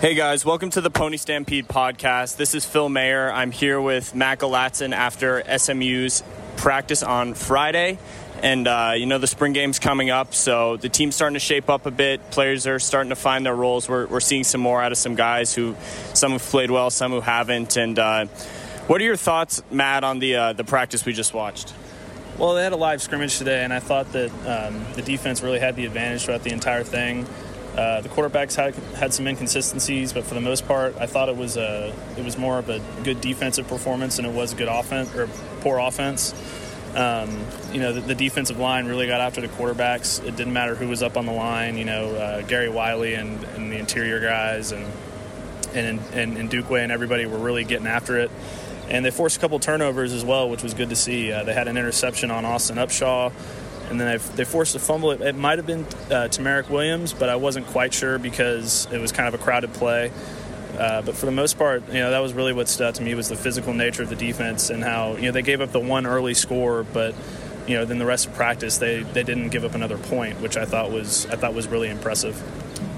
Hey guys, welcome to the Pony Stampede podcast. This is Phil Mayer. I'm here with Matt Galatzan after SMU's practice on Friday. And, uh, you know, the spring game's coming up, so the team's starting to shape up a bit. Players are starting to find their roles. We're, we're seeing some more out of some guys who, some have played well, some who haven't. And uh, what are your thoughts, Matt, on the, uh, the practice we just watched? Well, they had a live scrimmage today, and I thought that um, the defense really had the advantage throughout the entire thing. Uh, the quarterbacks had had some inconsistencies, but for the most part, I thought it was a it was more of a good defensive performance than it was a good offense or poor offense. Um, you know, the, the, defensive line really got after the quarterbacks. It didn't matter who was up on the line. You know, uh, Gary Wiley and, and, the interior guys and and and, and Dukeway and everybody were really getting after it. And they forced a couple turnovers as well, which was good to see. Uh, they had an interception on Austin Upshaw and then they, they forced a fumble. It, it might have been uh, Tamarick Williams, but I wasn't quite sure because it was kind of a crowded play. Uh, but for the most part, you know, that was really what stood out to me was the physical nature of the defense and how you know they gave up the one early score, but you know then the rest of practice they, they didn't give up another point, which I thought was I thought was really impressive.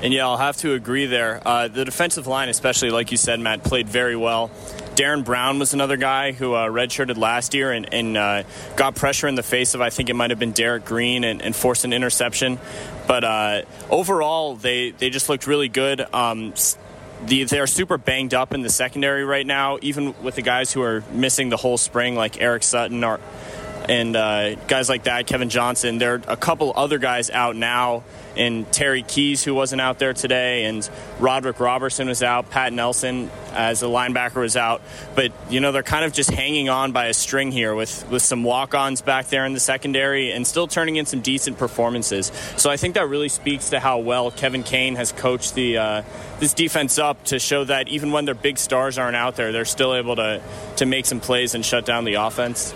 And yeah, I'll have to agree there. Uh, the defensive line, especially like you said, Matt, played very well. Darren Brown was another guy who uh, redshirted last year and, and uh, got pressure in the face of, I think it might have been Derek Green, and, and forced an interception. But uh, overall, they, they just looked really good. Um, the, they are super banged up in the secondary right now, even with the guys who are missing the whole spring, like Eric Sutton or, and uh, guys like that, Kevin Johnson. There are a couple other guys out now and Terry Keys, who wasn't out there today, and Roderick Robertson was out. Pat Nelson, as a linebacker, was out. But, you know, they're kind of just hanging on by a string here with, with some walk ons back there in the secondary and still turning in some decent performances. So I think that really speaks to how well Kevin Kane has coached the uh, this defense up to show that even when their big stars aren't out there, they're still able to, to make some plays and shut down the offense.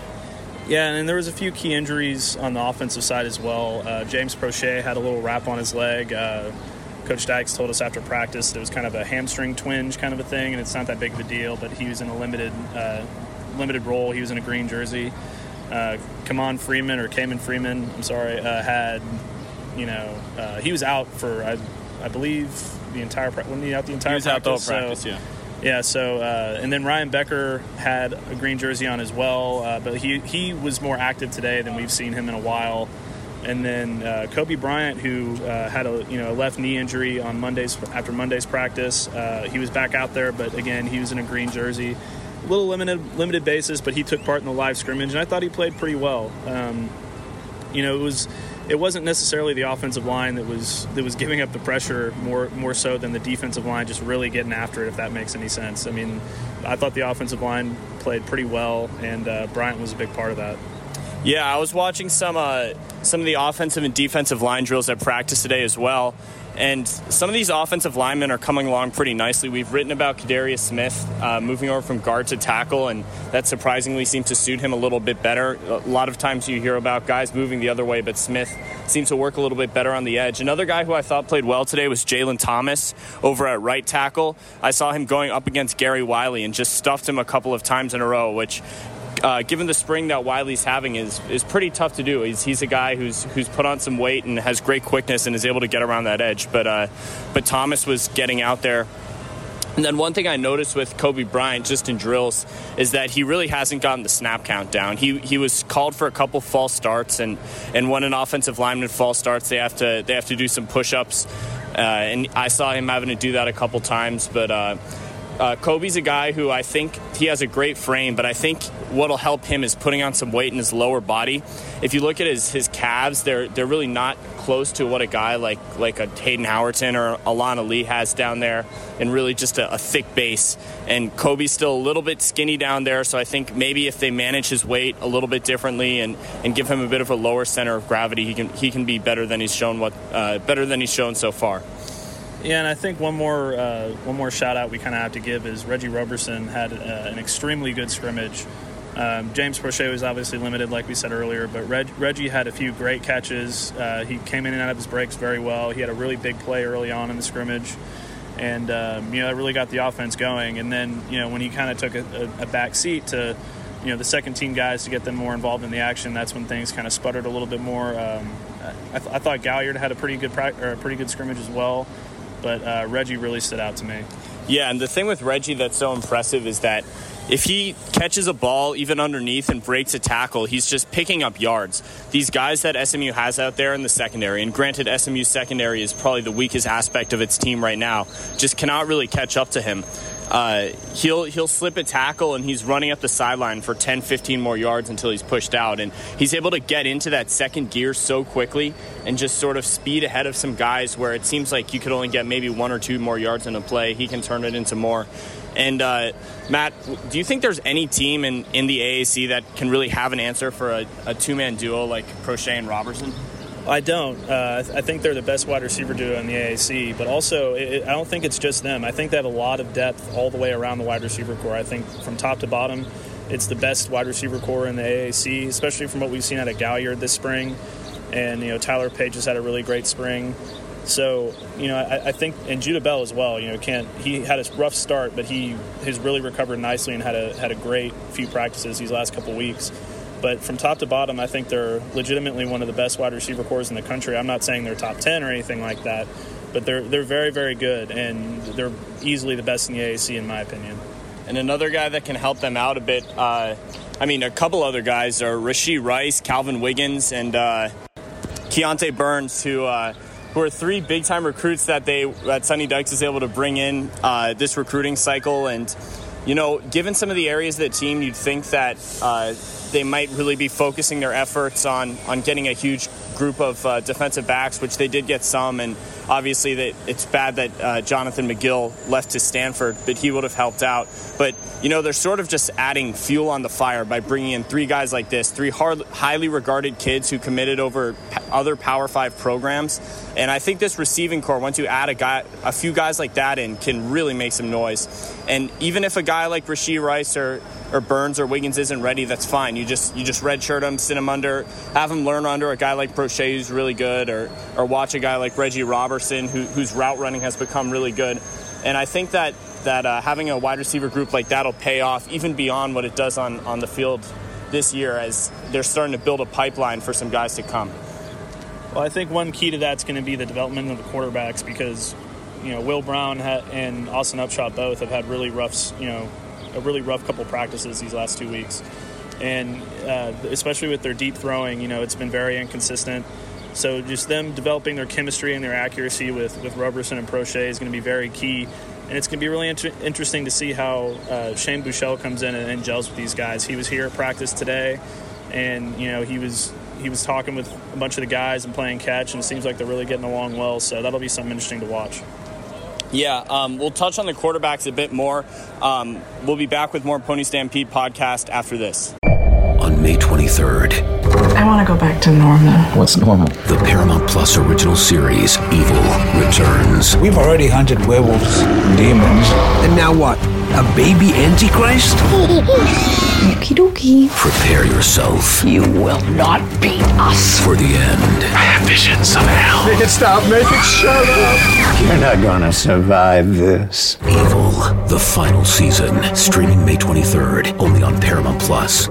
Yeah, and there was a few key injuries on the offensive side as well. Uh, James Proche had a little wrap on his leg. Uh, Coach Dykes told us after practice it was kind of a hamstring twinge kind of a thing, and it's not that big of a deal. But he was in a limited uh, limited role. He was in a green jersey. Uh, Kamon Freeman or Cayman Freeman, I'm sorry, uh, had you know uh, he was out for I, I believe the entire wasn't he out the entire he was practice? out the whole practice, so, yeah yeah, so uh, and then Ryan Becker had a green jersey on as well, uh, but he he was more active today than we've seen him in a while. And then uh, Kobe Bryant, who uh, had a you know a left knee injury on Mondays after Monday's practice, uh, he was back out there, but again he was in a green jersey, a little limited limited basis, but he took part in the live scrimmage, and I thought he played pretty well. Um, you know, it was it wasn't necessarily the offensive line that was that was giving up the pressure more more so than the defensive line just really getting after it. If that makes any sense. I mean, I thought the offensive line played pretty well, and uh, Bryant was a big part of that. Yeah, I was watching some uh, some of the offensive and defensive line drills at practice today as well, and some of these offensive linemen are coming along pretty nicely. We've written about Kadarius Smith uh, moving over from guard to tackle, and that surprisingly seemed to suit him a little bit better. A lot of times you hear about guys moving the other way, but Smith seems to work a little bit better on the edge. Another guy who I thought played well today was Jalen Thomas over at right tackle. I saw him going up against Gary Wiley and just stuffed him a couple of times in a row, which uh, given the spring that Wiley's having, is is pretty tough to do. He's, he's a guy who's who's put on some weight and has great quickness and is able to get around that edge. But uh, but Thomas was getting out there. And then one thing I noticed with Kobe Bryant just in drills is that he really hasn't gotten the snap count down. He he was called for a couple false starts, and, and when an offensive lineman false starts, they have to they have to do some push ups. Uh, and I saw him having to do that a couple times, but uh, Kobe's a guy who I think he has a great frame, but I think what'll help him is putting on some weight in his lower body. If you look at his, his calves, they're they're really not close to what a guy like like a Hayden Howerton or Alan Ali has down there, and really just a, a thick base. And Kobe's still a little bit skinny down there, so I think maybe if they manage his weight a little bit differently and, and give him a bit of a lower center of gravity, he can he can be better than he's shown what uh, better than he's shown so far. Yeah, and I think one more uh, one more shout out we kind of have to give is Reggie Roberson had uh, an extremely good scrimmage. Um, James Proche was obviously limited, like we said earlier, but Reg- Reggie had a few great catches. Uh, he came in and out of his breaks very well. He had a really big play early on in the scrimmage, and um, you know, it really got the offense going. And then, you know, when he kind of took a, a, a back seat to you know the second team guys to get them more involved in the action. That's when things kind of sputtered a little bit more. Um, I, th- I, thought Galliard had a pretty good pra- or a pretty good scrimmage as well. But uh, Reggie really stood out to me. Yeah, and the thing with Reggie that's so impressive is that if he catches a ball even underneath and breaks a tackle, he's just picking up yards. These guys that SMU has out there in the secondary, and granted, SMU's secondary is probably the weakest aspect of its team right now, just cannot really catch up to him. Uh, he'll he'll slip a tackle and he's running up the sideline for 10 15 more yards until he's pushed out. And he's able to get into that second gear so quickly and just sort of speed ahead of some guys where it seems like you could only get maybe one or two more yards in a play. He can turn it into more. And uh, Matt, do you think there's any team in, in the AAC that can really have an answer for a, a two man duo like Proche and Roberson? I don't. Uh, I think they're the best wide receiver duo in the AAC, but also it, I don't think it's just them. I think they have a lot of depth all the way around the wide receiver corps. I think from top to bottom, it's the best wide receiver corps in the AAC, especially from what we've seen out of Gaillard this spring. And you know Tyler Page has had a really great spring. So you know I, I think and Judah Bell as well. You know can't he had a rough start, but he has really recovered nicely and had a had a great few practices these last couple weeks. But from top to bottom, I think they're legitimately one of the best wide receiver cores in the country. I'm not saying they're top 10 or anything like that, but they're, they're very, very good, and they're easily the best in the AAC, in my opinion. And another guy that can help them out a bit, uh, I mean, a couple other guys are Rashee Rice, Calvin Wiggins, and uh, Keontae Burns, who. Uh, who are three big time recruits that they that Sonny Dykes is able to bring in uh, this recruiting cycle. And you know given some of the areas of the team you'd think that uh, they might really be focusing their efforts on on getting a huge group of uh, defensive backs, which they did get some, and obviously that it's bad that uh, Jonathan McGill left to Stanford, but he would have helped out. But you know they're sort of just adding fuel on the fire by bringing in three guys like this, three hard, highly regarded kids who committed over other Power Five programs, and I think this receiving corps, once you add a guy, a few guys like that in, can really make some noise. And even if a guy like Rashee Rice or or Burns or Wiggins isn't ready, that's fine. You just you just redshirt him, sit him under, have him learn under a guy like Proche who's really good, or or watch a guy like Reggie Robertson who, whose route running has become really good. And I think that that uh, having a wide receiver group like that'll pay off even beyond what it does on on the field this year as they're starting to build a pipeline for some guys to come. Well, I think one key to that's going to be the development of the quarterbacks because you know Will Brown and Austin Upshaw both have had really rough you know a really rough couple practices these last two weeks, and uh, especially with their deep throwing, you know, it's been very inconsistent. So just them developing their chemistry and their accuracy with with Roberson and Proche is going to be very key, and it's going to be really inter- interesting to see how uh, Shane Buechele comes in and, and gels with these guys. He was here at practice today, and you know he was he was talking with a bunch of the guys and playing catch, and it seems like they're really getting along well. So that'll be something interesting to watch. Yeah, um, we'll touch on the quarterbacks a bit more. Um, we'll be back with more Pony Stampede podcast after this. On May 23rd, I want to go back to normal. What's normal? The Paramount Plus original series, Evil, returns. We've already hunted werewolves, and demons. And now what? A baby Antichrist? Okie dokie. Prepare yourself. You will not beat us. For the end. I have visions of hell. Make it stop, make it shut up. You're not gonna survive this. Evil, the final season. Streaming May 23rd, only on Paramount Plus.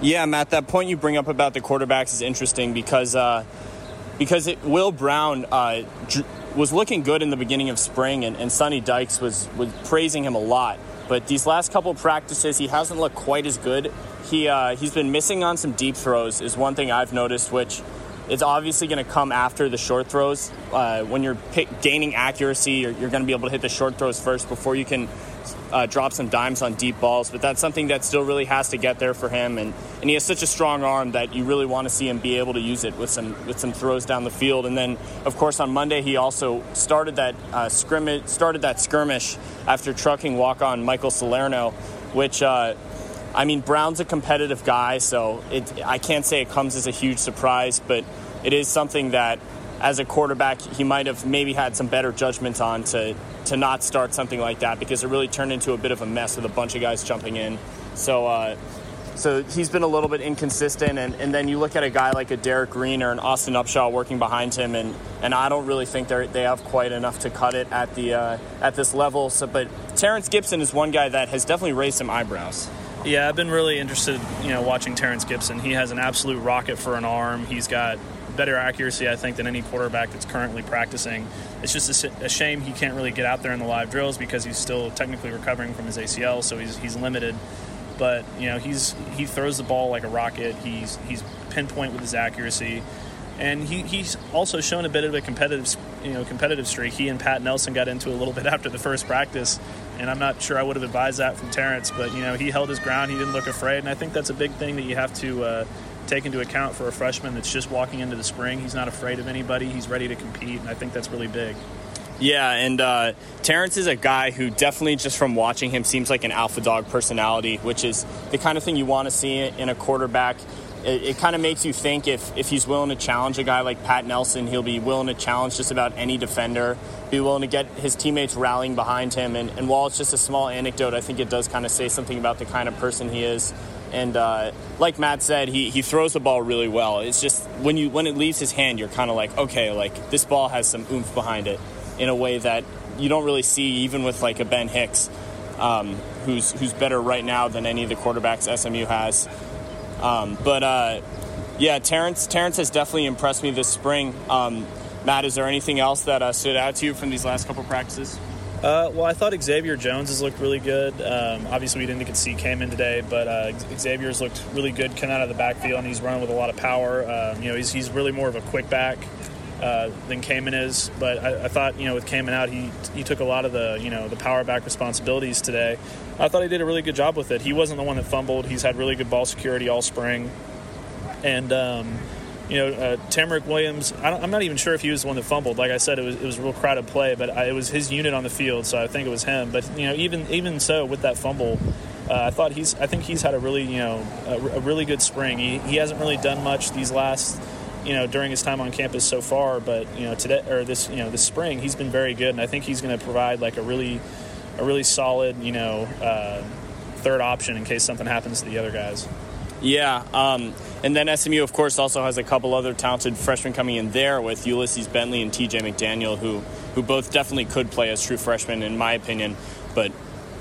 Yeah, Matt, that point you bring up about the quarterbacks is interesting because uh, because it, Will Brown uh, dr- was looking good in the beginning of spring, and, and Sonny Dykes was, was praising him a lot. But these last couple practices, he hasn't looked quite as good. He uh, he's been missing on some deep throws, is one thing I've noticed, which is obviously going to come after the short throws. Uh, when you're gaining accuracy, you're, you're going to be able to hit the short throws first before you can uh, drop some dimes on deep balls. But that's something that still really has to get there for him, and, and he has such a strong arm that you really want to see him be able to use it with some with some throws down the field. And then, of course, on Monday he also started that uh, scrimmage started that skirmish after trucking walk on Michael Salerno, which. I mean, Brown's a competitive guy, so it, I can't say it comes as a huge surprise, but it is something that, as a quarterback, he might have maybe had some better judgment on to, to not start something like that because it really turned into a bit of a mess with a bunch of guys jumping in. So, uh, so he's been a little bit inconsistent, and, and then you look at a guy like a Derek Green or an Austin Upshaw working behind him, and, and I don't really think they they have quite enough to cut it at the uh, at this level. So, but Terrence Gibson is one guy that has definitely raised some eyebrows. Yeah, I've been really interested, you know, watching Terrence Gibson. He has an absolute rocket for an arm. He's got better accuracy, I think, than any quarterback that's currently practicing. It's just a, a, shame he can't really get out there in the live drills because he's still technically recovering from his ACL, so he's, he's limited. But you know, he's he throws the ball like a rocket. He's he's pinpoint with his accuracy, and he, he's also shown a bit of a competitive you know competitive streak. He and Pat Nelson got into a little bit after the first practice, and I'm not sure I would have advised that from Terrence, but you know he held his ground. He didn't look afraid, and I think that's a big thing that you have to. Uh, take into account for a freshman that's just walking into the spring. He's not afraid of anybody. He's ready to compete, and I think that's really big. Yeah, and uh, Terrence is a guy who definitely, just from watching him, seems like an alpha dog personality, which is the kind of thing you want to see in a quarterback. It, it kind of makes you think if, if he's willing to challenge a guy like Pat Nelson, he'll be willing to challenge just about any defender, be willing to get his teammates rallying behind him. And, and while it's just a small anecdote, I think it does kind of say something about the kind of person he is. And uh, like Matt said, he, he throws the ball really well. It's just when you when it leaves his hand, you're kind of like, okay, like this ball has some oomph behind it in a way that you don't really see even with like a Ben Hicks, um, who's who's better right now than any of the quarterbacks SMU has. Um, but uh, yeah, Terrence Terrence has definitely impressed me this spring. Um, Matt, is there anything else that uh, stood out to you from these last couple practices? Uh, well, I thought Xavier Jones has looked really good. Um, obviously, we didn't get to see Kamen today, but uh, Xavier's looked really good coming out of the backfield, and he's running with a lot of power. Um, you know, he's, he's really more of a quick back uh, than Kamen is. But I, I, thought, you know, with Kamen out, he he took a lot of the you know the power back responsibilities today. I thought he did a really good job with it. He wasn't the one that fumbled. He's had really good ball security all spring, and. Um, you know, uh, Tamarick Williams. I am not even sure if he was the one that fumbled. Like I said, it was it was a real crowded play, but I, it was his unit on the field, so I think it was him. But you know, even even so, with that fumble, uh, I thought he's. I think he's had a really you know a, a, really good spring. He he hasn't really done much these last. You know, during his time on campus so far, but you know, today or this, you know, this spring, he's been very good, and I think he's going to provide like a really, a really solid, you know, uh, third option in case something happens to the other guys. Yeah, um, and then SMU, of course, also has a couple other talented freshmen coming in there with Ulysses Bentley and TJ McDaniel, who who both definitely could play as true freshmen, in my opinion. But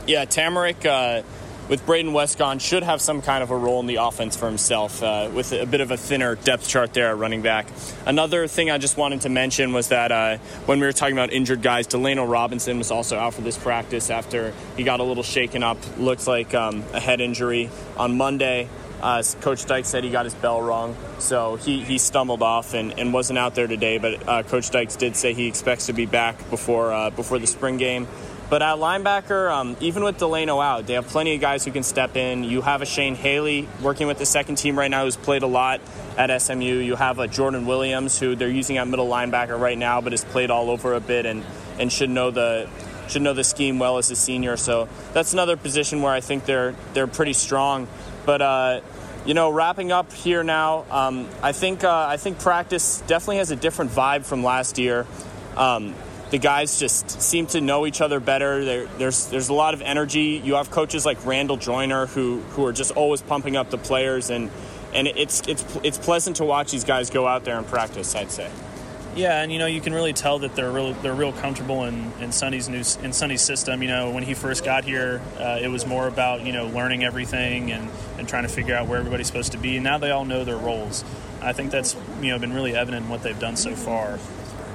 yeah, Tamarick. Uh, with Braden West gone, should have some kind of a role in the offense for himself uh, with a bit of a thinner depth chart there at running back. Another thing I just wanted to mention was that uh, when we were talking about injured guys, Delano Robinson was also out for this practice after he got a little shaken up. Looks like um, a head injury on Monday. Uh, Coach Dyke said he got his bell wrong, so he, he stumbled off and, and wasn't out there today. But uh, Coach Dykes did say he expects to be back before uh, before the spring game. But at linebacker, um, even with Delano out, they have plenty of guys who can step in. You have a Shane Haley working with the second team right now who's played a lot at SMU. You have a Jordan Williams who they're using at middle linebacker right now, but has played all over a bit and, and should know the should know the scheme well as a senior. So that's another position where I think they're they're pretty strong. But uh, you know, wrapping up here now, um, I think uh, I think practice definitely has a different vibe from last year. Um, the guys just seem to know each other better. There, there's there's a lot of energy. You have coaches like Randall Joyner who who are just always pumping up the players, and and it's it's it's pleasant to watch these guys go out there and practice. I'd say. Yeah, and you know you can really tell that they're real they're real comfortable in, in Sonny's new in Sonny's system. You know when he first got here, uh, it was more about you know learning everything and, and trying to figure out where everybody's supposed to be. And now they all know their roles. I think that's you know been really evident in what they've done so far.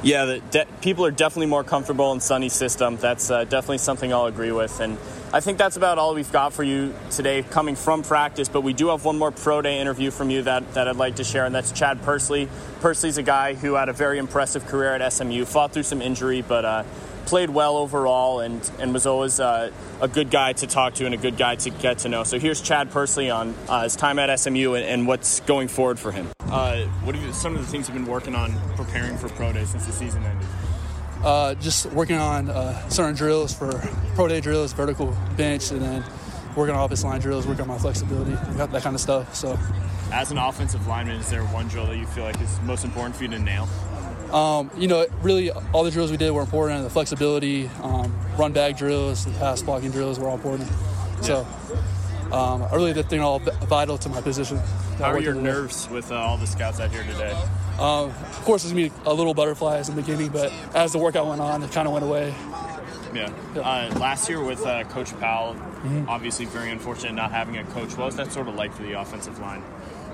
Yeah, the de- people are definitely more comfortable in Sonny's system. That's uh, definitely something I'll agree with. And I think that's about all we've got for you today coming from practice, but we do have one more pro day interview from you that, that I'd like to share, and that's Chad Persley. Persley's a guy who had a very impressive career at SMU, fought through some injury, but uh, played well overall and, and was always uh, a good guy to talk to and a good guy to get to know. So here's Chad Persley on uh, his time at SMU and, and, what's going forward for him. Uh, what are some of the things you've been working on preparing for pro day since the season ended? Uh, just working on uh, certain drills for pro day drills, vertical bench, and then working on offensive line drills, working on my flexibility, that, that kind of stuff. So, as an offensive lineman, is there one drill that you feel like is most important for you to nail? Um, you know, really, all the drills we did were important. The flexibility, um, run back drills, the pass blocking drills were all important. So, um, I really did think all vital to my position. How are your nerves with uh, all the scouts out here today? Um, of course, there's me a little butterflies in the beginning, but as the workout went on, it kind of went away. Yeah. Uh, last year with uh, Coach Powell, mm-hmm. obviously very unfortunate not having a coach. What was that sort of like for the offensive line?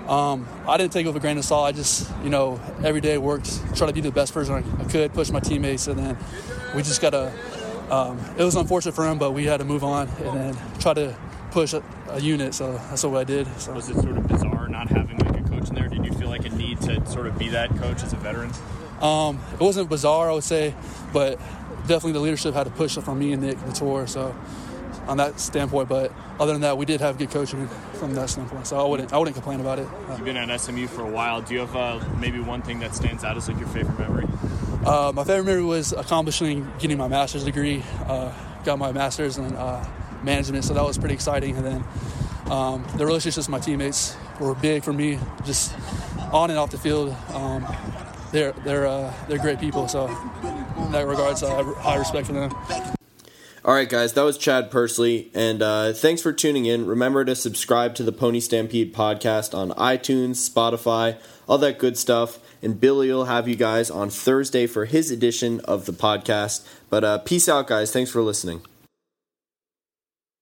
Um, I didn't take it with a grain of salt. I just, you know, every day worked, try to be the best person I could, push my teammates, and then we just got to. Um, it was unfortunate for him, but we had to move on and then try to push a, a unit. So that's what I did. So. Was it sort of bizarre not having like a coach in there? Did you feel like a need to sort of be that coach as a veteran? Um, it wasn't bizarre, I would say, but definitely the leadership had to push it from me and Nick the tour. So on that standpoint, but other than that, we did have good coaching from that standpoint. So I wouldn't I wouldn't complain about it. You've been at SMU for a while. Do you have uh, maybe one thing that stands out as like your favorite memory? Uh, my favorite memory was accomplishing getting my master's degree. Uh, got my master's in uh, management, so that was pretty exciting. And then um, the relationships with my teammates were big for me, just on and off the field. Um, they're they're uh, they're great people, so in that regards, I have high respect for them. All right, guys, that was Chad Persley, and uh, thanks for tuning in. Remember to subscribe to the Pony Stampede podcast on iTunes, Spotify, all that good stuff. And Billy will have you guys on Thursday for his edition of the podcast. But uh, peace out, guys. Thanks for listening.